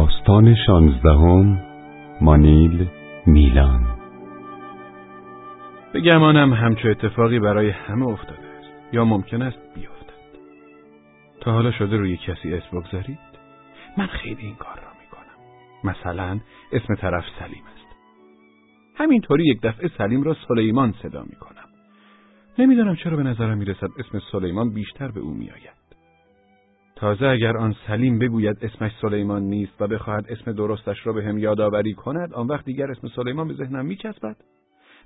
داستان شانزدهم مانیل میلان. به گمانم همچو اتفاقی برای همه افتاده است. یا ممکن است بیفتد. تا حالا شده روی کسی اسم بگذارید؟ من خیلی این کار را می‌کنم. مثلا اسم طرف سلیم است. همینطوری یک دفعه سلیم را سلیمان صدا می‌کنم. نمی‌دانم چرا به نظرم می‌رسد اسم سلیمان بیشتر به او میآید. تازه اگر آن سلیم بگوید اسمش سلیمان نیست و بخواهد اسم درستش را به هم یادآوری کند آن وقت دیگر اسم سلیمان به ذهنم میچسبد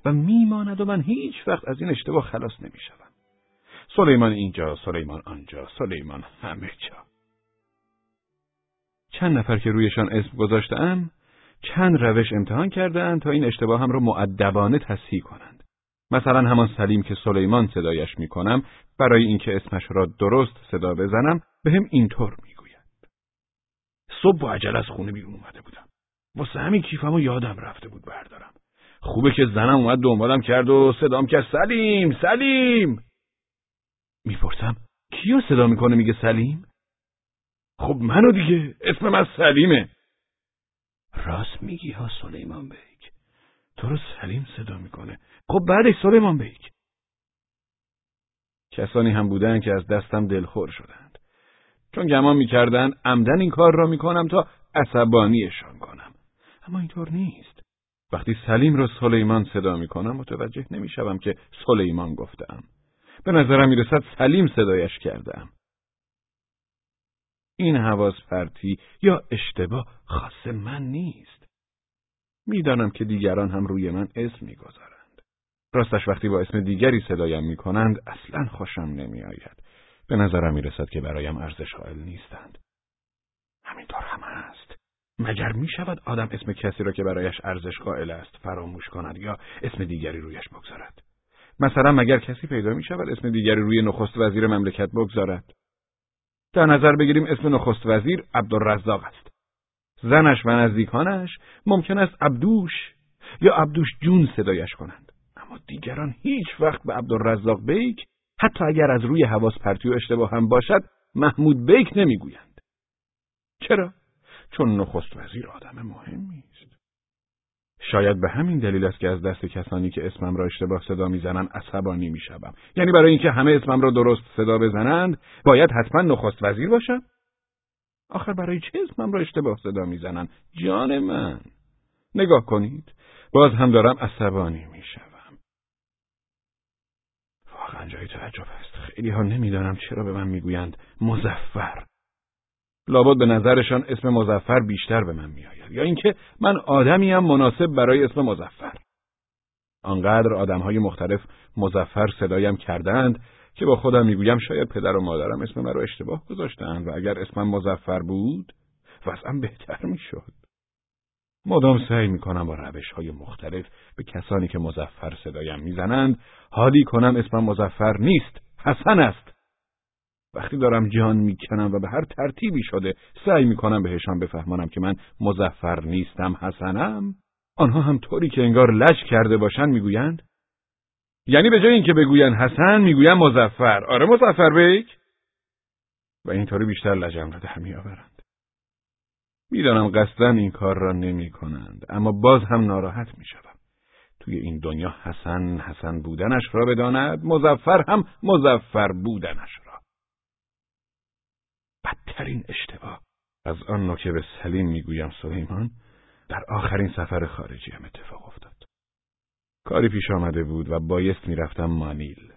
و میماند و من هیچ وقت از این اشتباه خلاص نمی‌شوم. سلیمان اینجا سلیمان آنجا سلیمان همه جا. چند نفر که رویشان اسم گذاشتم چند روش امتحان کردند تا این اشتباه هم را معدبانه تصحیح کنند. مثلا همان سلیم که سلیمان صدایش می‌کنم برای اینکه اسمش را درست صدا بزنم به هم اینطور می‌گوید. صبح با عجل از خونه بیرون اومده بودم. واسه همین کیفمو یادم رفته بود بردارم. خوبه که زنم اومد دنبالم کرد و صدام کرد سلیم سلیم! می‌پرسم کیو صدا می‌کنه؟ میگه سلیم. خب منو دیگه اسمم از سلیمه. راست میگی ها سلیمان بیک تو رو سلیم صدا می‌کنه. خب بعدش سلیمان بیک کسانی هم بودن که از دستم دلخور شدند. چون گمان می‌کردند عمدن این کار را می‌کنم تا عصبانیشان کنم. اما اینطور نیست. وقتی سلیم را سلیمان صدا می‌کنم متوجه نمی‌شوم که سلیمان گفتم. به نظرم می‌رسد سلیم صدایش کردم. این حواس پرتی یا اشتباه خاص من نیست. می‌دانم که دیگران هم روی من اسم می‌گذارند. راستش وقتی با اسم دیگری صدایم می‌کنند اصلا خوشم نمیآید. به نظرم می‌رسد که برایم ارزش قائل نیستند. همینطور هم است. مگر می شود آدم اسم کسی را که برایش ارزش قائل است فراموش کند یا اسم دیگری رویش بگذارد؟ مثلا مگر کسی پیدا می شود اسم دیگری روی نخست وزیر مملکت بگذارد؟ در نظر بگیریم اسم نخست وزیر عبدالرزاق است. زنش و نزدیکانش ممکن است عبدوش یا عبدوش جون صدایش کنند. اما دیگران هیچ وقت به عبدالرزاق بیک حتی اگر از روی حواس پرتی و اشتباه هم باشد محمود بیک نمی‌گویند. چرا؟ چون نخست وزیر آدم مهمی است شاید به همین دلیل است که از دست کسانی که اسمم را اشتباه صدا می‌زنند عصبانی می‌شوم. یعنی برای اینکه همه اسمم را درست صدا بزنند باید حتما نخست وزیر باشم. آخر برای چه اسمم را اشتباه صدا می‌زنند جان من. نگاه کنید. باز هم دارم عصبانی می‌شوم. واقعا جای تعجب است خیلی ها نمی‌دانم چرا به من می‌گویند مزفر. لابد به نظرشان اسم مزفر بیشتر به من میآید. یا اینکه من آدمیم مناسب برای اسم مزفر. آنقدر آدمهای مختلف مزفر صدایم کردند که با خودم می‌گویم شاید پدر و مادرم اسم مرا اشتباه گذاشتند و اگر اسمم مزفر بود وضعم بهتر می‌شد. مدام سعی می‌کنم با روش های مختلف به کسانی که مزفر صدایم می‌زنند حالی کنم اسمم مزفر نیست حسن است. وقتی دارم جان می‌کنم و به هر ترتیبی شده سعی می‌کنم بهشان بفهمانم که من مزفر نیستم حسنم آنها هم طوری که انگار لج کرده باشند می‌گویند یعنی به جای اینکه بگویند حسن می‌گویند مزفر آره مزفر بیک و اینطوری بیشتر لجم را در میآورند. می‌دانم قصدا این کار را نمی کنند اما باز هم ناراحت می شدم. توی این دنیا حسن حسن بودنش را بداند مزفر هم مزفر بودنش را. بدترین اشتباه. از آن نوع که به سلیم می‌گویم سلیمان در آخرین سفر خارجی هم اتفاق افتاد. کاری پیش آمده بود و بایست می‌رفتم مانیل.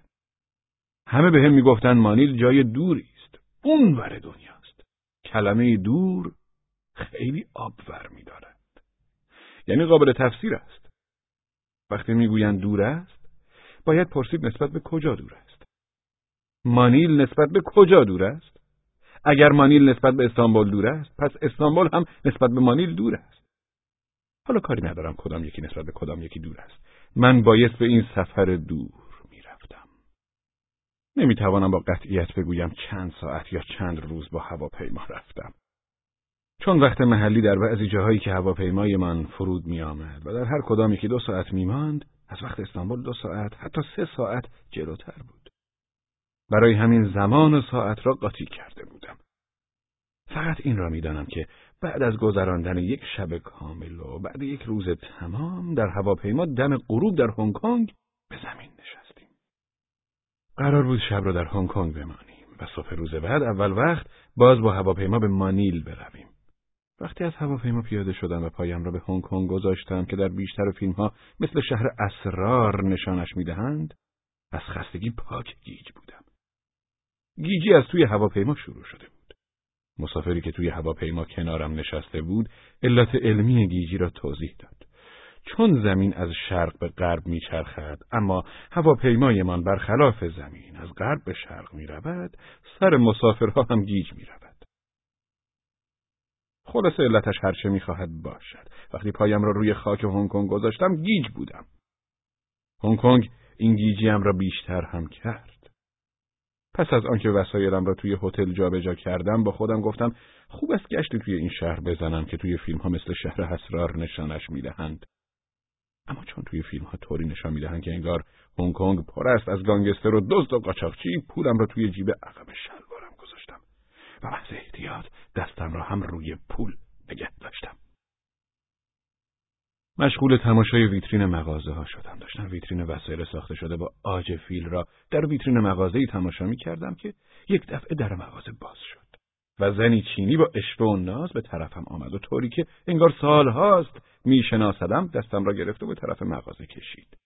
همه به هم می‌گفتند مانیل جای دوری است. اون ور دنیاست. کلمه دور خیلی آبور میدارد. یعنی قابل تفسیر است. وقتی می‌گویند دور است باید پرسید نسبت به کجا دور است. مانیل نسبت به کجا دور است؟ اگر مانیل نسبت به استانبول دور است پس استانبول هم نسبت به مانیل دور است. حالا کاری ندارم کدام یکی نسبت به کدام یکی دور است. من بایست به این سفر دور می‌رفتم. نمی‌توانم با قطعیت بگویم چند ساعت یا چند روز با هواپیما رفتم. چون وقت محلی در بعضی جاهایی که هواپیمای من فرود می آمد و در هر کدام یکی دو ساعت می ماند از وقت استانبول دو ساعت حتی سه ساعت جلوتر بود. برای همین زمان و ساعت را قاطی کرده بودم. فقط این را می‌دانم که بعد از گذراندن یک شب کامل و بعد یک روز تمام در هواپیما دم غروب در هنگ کنگ به زمین نشستیم. قرار بود شب را در هنگ کنگ بمانیم و صبح روز بعد اول وقت باز با هواپیما به مانیل برویم. وقتی از هواپیما پیاده شدم و پایم را به هنگ کنگ گذاشتم که در بیشتر فیلم ها مثل شهر اسرار نشانش می‌دهند از خستگی پاک گیج بودم گیجی از توی هواپیما شروع شده مسافری که توی هواپیما کنارم نشسته بود علت علمی گیجی را توضیح داد. چون زمین از شرق به غرب میچرخد اما هواپیمایمان برخلاف زمین از غرب به شرق می رود سر مسافرها هم گیج می رود. خلاصه علتش هرچه می‌خواهد باشد. وقتی پایم را روی خاک هنگ کنگ گذاشتم گیج بودم. هنگ کنگ این گیجیم را بیشتر هم کرد. پس از آنکه وسایلم را توی هتل جابجا کردم با خودم گفتم خوب است گشتی توی این شهر بزنم که توی فیلم ها مثل شهر حسرار نشانش می‌دهند اما چون توی فیلم ها طوری نشان می‌دهند که انگار هنگ کنگ پر است از گانگستر و دزد و قاچاقچی پولم را توی جیب عقب شلوارم گذاشتم و محض احتیاط دستم را هم روی پول نگه داشتم. مشغول تماشای ویترین مغازه ها شدم. داشتم ویترین وسایل ساخته شده با آج فیل را در ویترین مغازه تماشا می کردم که یک دفعه در مغازه باز شد. و زنی چینی با اشوه و ناز به طرفم آمد و طوری که انگار سالهاست میشناسدم دستم را گرفت و به طرف مغازه کشید.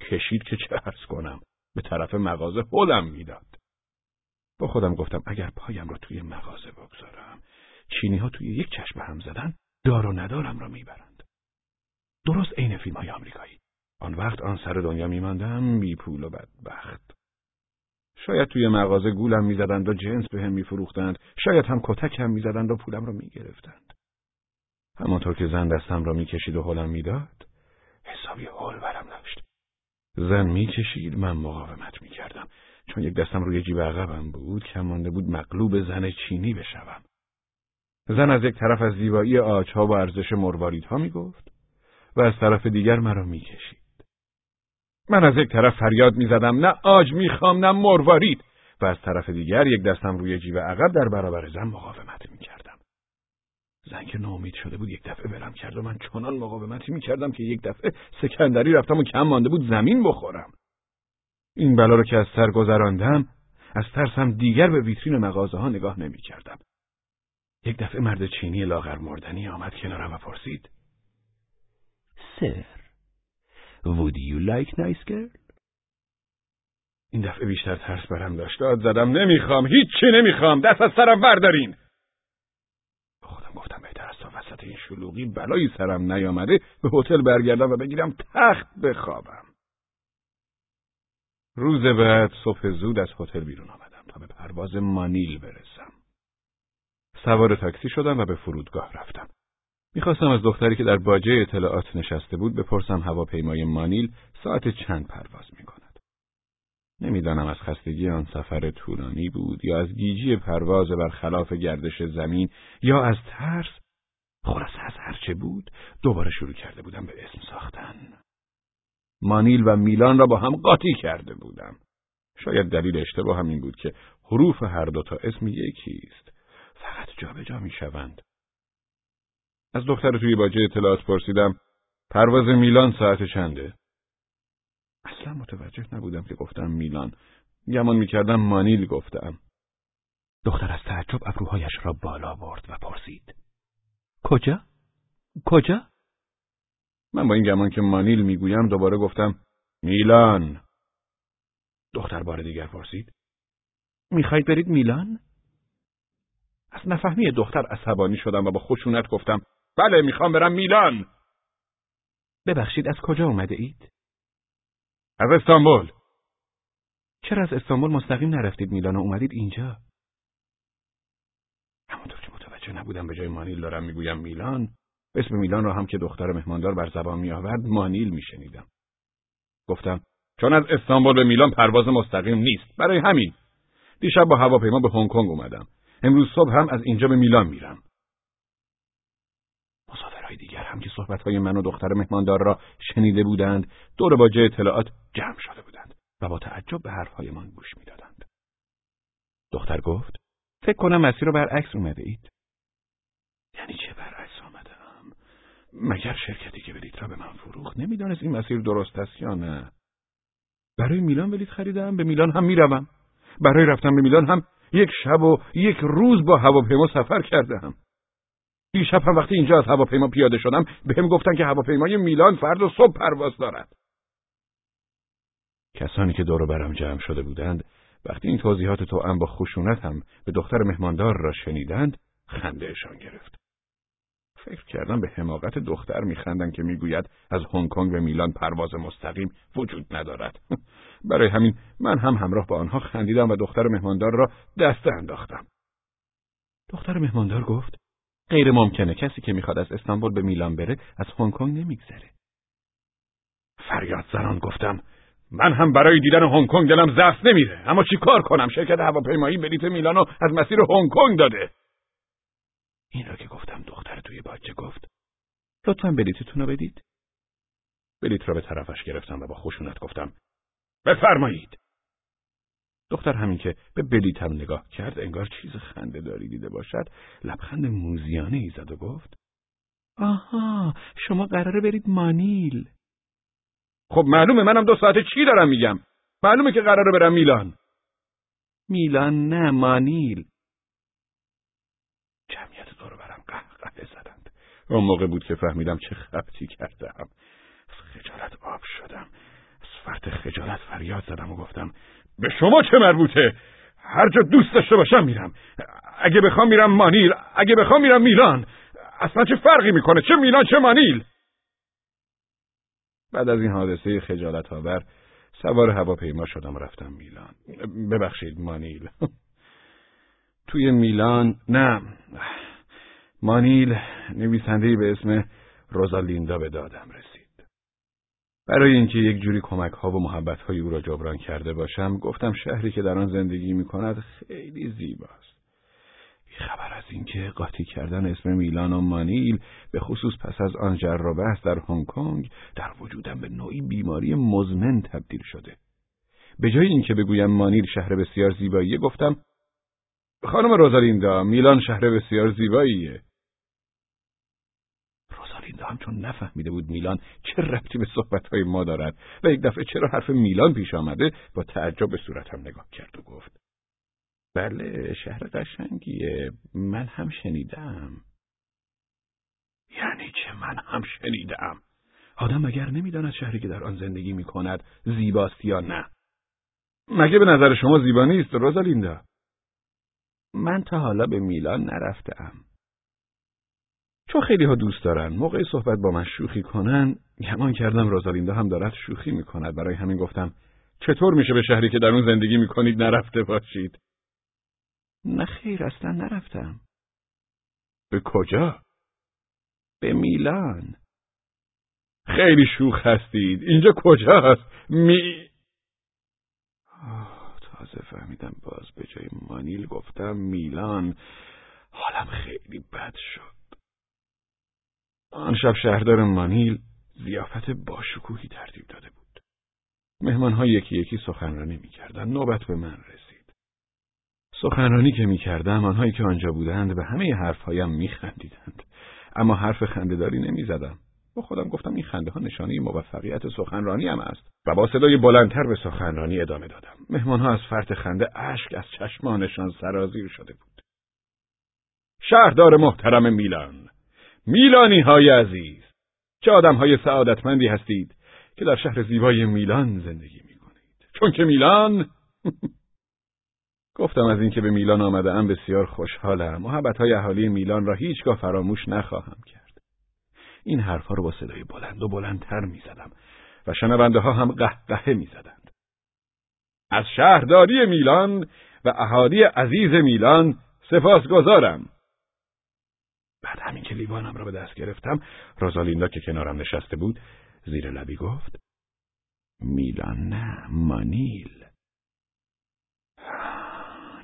کشید که چه ارز کنم به طرف مغازه هلم می‌داد. با خودم گفتم اگر پایم را توی مغازه بگذارم چینی ها توی یک چشم هم زدن دار و ندارم را می‌برند درست عین فیلم های آمریکایی. آن وقت آن سر دنیا میماندم بی پول و بدبخت. شاید توی مغازه گولم می‌زدند و جنس به هم میفروختند. شاید هم کتک هم می‌زدند و پولم را می‌گرفتند. همانطور که زن دستم را می‌کشید و حلم می‌داد حسابی حال برم داشت. زن می‌کشید من مقاومت می‌کردم. چون یک دستم روی جیب عقبم بود که مانده بود مغلوب زن چینی بشوم. زن از یک طرف از زیبایی آجها و ارزش مرواریدها می‌گفت و از طرف دیگر مرا می‌کشید. من از یک طرف فریاد می‌زدم نه آج می‌خوام نه مروارید و از طرف دیگر یک دستم روی جیب عقب در برابر زن مقاومت می‌کردم. زن که ناامید شده بود یک دفعه برم کرد و من چنان مقاومتی می‌کردم که یک دفعه سکندری رفتم و کم مانده بود زمین بخورم. این بلا رو که از سر گذراندم از ترسم دیگر به ویترین مغازه ها نگاه نمی کردم. یک دفعه مرد چینی لاغر مردنی آمد کنارم و پرسید سر would you like nice girl؟ این دفعه بیشتر ترس برم داشت داد زدم نمی‌خوام هیچی نمی‌خوام دست از سرم بردارین خودم گفتم بهتر است تا وسط این شلوغی بلایی سرم نیامده به هتل برگردم و بگیرم تخت بخوابم روز بعد صبح زود از هتل بیرون آمدم تا به پرواز مانیل برسم. سوار تاکسی شدم و به فرودگاه رفتم. می‌خواستم از دختری که در باجه اطلاعات نشسته بود بپرسم هواپیمای مانیل ساعت چند پرواز می‌کند. نمی‌دانم از خستگی آن سفر طولانی بود یا از گیجی پرواز بر خلاف گردش زمین یا از ترس خلاصه از هرچه بود دوباره شروع کرده بودم به اسم ساختن. مانیل و میلان را با هم قاطی کرده بودم. شاید دلیل اشتباه هم این بود که حروف هر دو تا اسم یکی است. فقط جابجا می‌شوند. از دختر توی باجه اطلاعات پرسیدم پرواز میلان ساعت چنده؟ اصلا متوجه نبودم که گفتم میلان. گمان می‌کردم مانیل گفتم. دختر از تعجب ابروهایش را بالا برد و پرسید. کجا؟ کجا؟ من با این گمان که مانیل می‌گویم دوباره گفتم میلان دختر بار دیگر پرسید می‌خواید برید میلان؟ از نفهمی دختر عصبانی شدم و با خشونت گفتم بله می‌خوام برم میلان ببخشید از کجا اومده اید؟ از استانبول چرا از استانبول مستقیم نرفتید میلان و اومدید اینجا؟ همونطور که متوجه نبودم به جای مانیل دارم می‌گویم میلان اسم میلان را هم که دختر مهماندار بر زبان می آورد مانیل می شنیدم. گفتم چون از استانبول به میلان پرواز مستقیم نیست برای همین دیشب با هواپیما به هنگ کنگ اومدم امروز صبح هم از اینجا به میلان میرم مسافرهای دیگر هم که صحبتهای من و دختر مهماندار را شنیده بودند دور باجه اطلاعات جمع شده بودند و با تعجب به حرفهایمان گوش می‌دادند دختر گفت فکر کنم مسیر رو برعکس اومده اید. یعنی چه برعکس آمدم؟ مگر شرکتی که بلیت را به من فروخت نمی‌دانست این مسیر درست است یا نه؟ برای میلان بلیت خریدم به میلان هم می‌روم. برای رفتن به میلان هم یک شب و یک روز با هواپیما سفر کردم. دیشب هم وقتی اینجا از هواپیما پیاده شدم بهم گفتن که هواپیمای میلان فرد و صبح پرواز دارد. کسانی که دور برم جمع شده بودند وقتی این توضیحات توأم با خشونت هم به دختر مهماندار را شنیدند خندهشان گرفت. فکر کردم به حماقت دختر میخندند که می‌گوید از هنگ کنگ به میلان پرواز مستقیم وجود ندارد. برای همین من هم همراه با آنها خندیدم و دختر مهماندار را دسته انداختم. دختر مهماندار گفت غیر ممکنه. کسی که می‌خواد از استانبول به میلان بره از هنگ کنگ نمیگذره. فریاد زنان گفتم من هم برای دیدن هنگ کنگ دلم زفت نمیره اما چی کار کنم؟ شرکت هواپیمایی بلیت میلانو از مسیر هنگ کنگ داده. این را که گفتم دختر توی باجه گفت لطفا بلیتتون رو بدید. بلیت را به طرفش گرفتم و با خشونت گفتم بفرمایید. دختر همین که به بلیتم نگاه کرد انگار چیز خنده داری دیده باشد لبخند موزیانه ای زد و گفت آها شما قراره برید مانیل. خب معلومه منم دو ساعته چی دارم میگم؟ معلومه که قراره برم میلان. میلان نه مانیل. جمعیت دور برم قهقه زدند. اون موقع بود که فهمیدم چه خبتی کردم. از خجالت آب شدم. از فرط خجالت فریاد زدم و گفتم به شما چه مربوطه؟ هر جا دوست داشته باشم میرم. اگه بخوام میرم مانیل اگه بخوام میرم میلان. اصلا چه فرقی می‌کنه؟ چه میلان چه مانیل؟ بعد از این حادثه خجالت آور سوار هواپیما شدم و رفتم میلان. ببخشید مانیل. توی میلان نه. مانیل نویسندهی به اسم روزالیندا به دادم رسید. برای اینکه یک جوری کمک ها و محبت های او را جبران کرده باشم گفتم شهری که در آن زندگی می کند خیلی زیباست. خبر از اینکه قاطی کردن اسم میلان و مانیل به خصوص پس از آن جر و بحث در هنگ کنگ در وجودم به نوعی بیماری مزمن تبدیل شده. به جای اینکه بگویم مانیل شهر بسیار زیباییه گفتم خانم روزالیندا میلان شهر بسیار زیباییه. روزالیندا هم چون نفهمیده بود میلان چه ربطی به صحبتهای ما دارد و یک دفعه چرا حرف میلان پیش آمده با تعجب به صورتم نگاه کرد و گفت بله شهر قشنگیه من هم شنیدم. یعنی که من هم شنیدم؟ آدم مگر نمی‌داند شهری که در آن زندگی می کند زیباست یا نه. مگه به نظر شما زیبا نیست روزالیندا؟ من تا حالا به میلان نرفتم. چون خیلی ها دوست دارن. موقع صحبت با من شوخی کنن گمان کردم روزالیندا هم دارد شوخی می کند برای همین گفتم چطور میشه به شهری که در اون زندگی می کنید نرفته باشید؟ نه خیر اصلا نرفتم. به کجا؟ به میلان. خیلی شوخ هستید. اینجا کجاست؟ می تازه فهمیدم باز به جای مانیل گفتم میلان. حالم خیلی بد شد. آن شب شهردار مانیل زیافت باشکوهی ترتیب داده بود مهمانها یکی یکی سخنرانی می‌کردن نوبت به من رسید سخنرانی که می کردم آنهایی که آنجا بودند به همه حرفهایم می خندیدند. اما حرف خندهداری نمی زدم. با خودم گفتم این خنده ها نشانه موفقیت سخنرانی هم است و با صدای بلندتر به سخنرانی ادامه دادم. مهمانها از فرط خنده اشک از چشمانشان سرازیر شده بود. شهردار محترم میلان میلانی های عزیز چه آدم های سعادتمندی هستید که در شهر زیبای میلان زندگی می کنید. چون که میلان گفتم از اینکه به میلان آمده ام بسیار خوشحالم. محبت های اهالی میلان را هیچگاه فراموش نخواهم کرد. این حرفها رو با صدای بلند و بلندتر می‌زدم و شنونده ها هم قهقهه می‌زدند. از شهرداری میلان و اهالی عزیز میلان سپاسگزارم. بعد همین که لیوانم را به دست گرفتم روزالیندا که کنارم نشسته بود زیر لبی گفت میلان نه مانیل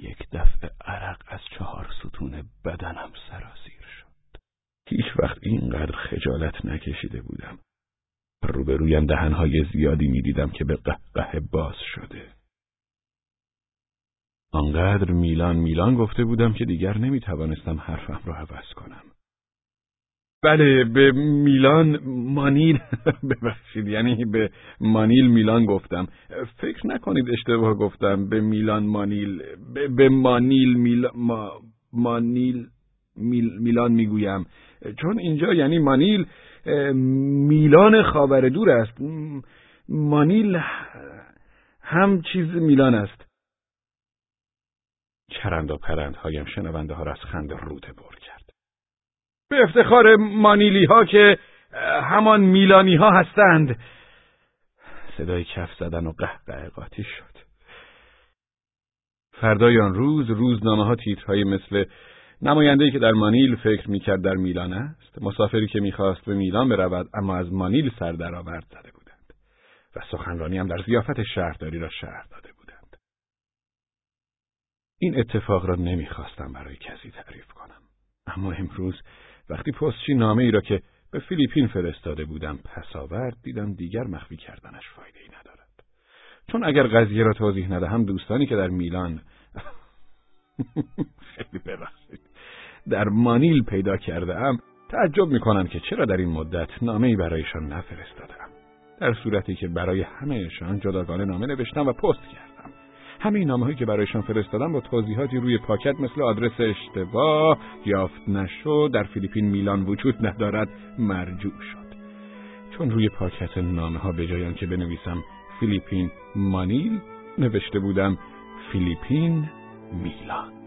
یک دفعه عرق از چهار ستون بدنم سراسیر شد. هیچ وقت اینقدر خجالت نکشیده بودم. روبرویم دهنهای زیادی می‌دیدم که به قهقه باز شده. آنقدر میلان میلان گفته بودم که دیگر نمی توانستم حرفم را عوض کنم. بله به میلان مانیل ببخشید یعنی به مانیل میلان گفتم. فکر نکنید اشتباه گفتم. به میلان مانیل به, مانیل میل ما مانیل میل میلان می‌گویم. چون اینجا یعنی مانیل میلان خاور دور است. مانیل هم چیز میلان است. چرند و پرندهایم شنونده ها را از خنده روده بر کرد. به افتخار مانیلی ها که همان میلانی ها هستند. صدای کف زدن و قهقه قاطی شد. فردای آن روز روزنامه ها تیترهایی مثل نماینده‌ای که در مانیل فکر می‌کرد در میلان است مسافری که می‌خواست به میلان برود اما از مانیل سر درآورد زده بودند. و سخنرانی هم در زیافت شهرداری را شهر داده این اتفاق را نمی‌خواستم برای کسی تعریف کنم. اما امروز وقتی پستچی نامه ای را که به فیلیپین فرستاده بودم پس آورد دیدم دیگر مخفی کردنش فایده ای ندارد. چون اگر قضیه را توضیح ندهم دوستانی که در میلان خیلی ببخشید. در مانیل پیدا کرده ام تعجب می‌کنم که چرا در این مدت نامه ای برایشان نفرستادم در صورتی که برای همهشان جداگانه نامه نوشتم و پست کردم. نامه هایی که برایشان فرستادم با توضیحاتی روی پاکت مثل آدرس اشتباه یافت نشد در فیلیپین میلان وجود ندارد مرجوع شد. چون روی پاکت نامه ها به جای که بنویسم فیلیپین مانیل نوشته بودم فیلیپین میلان.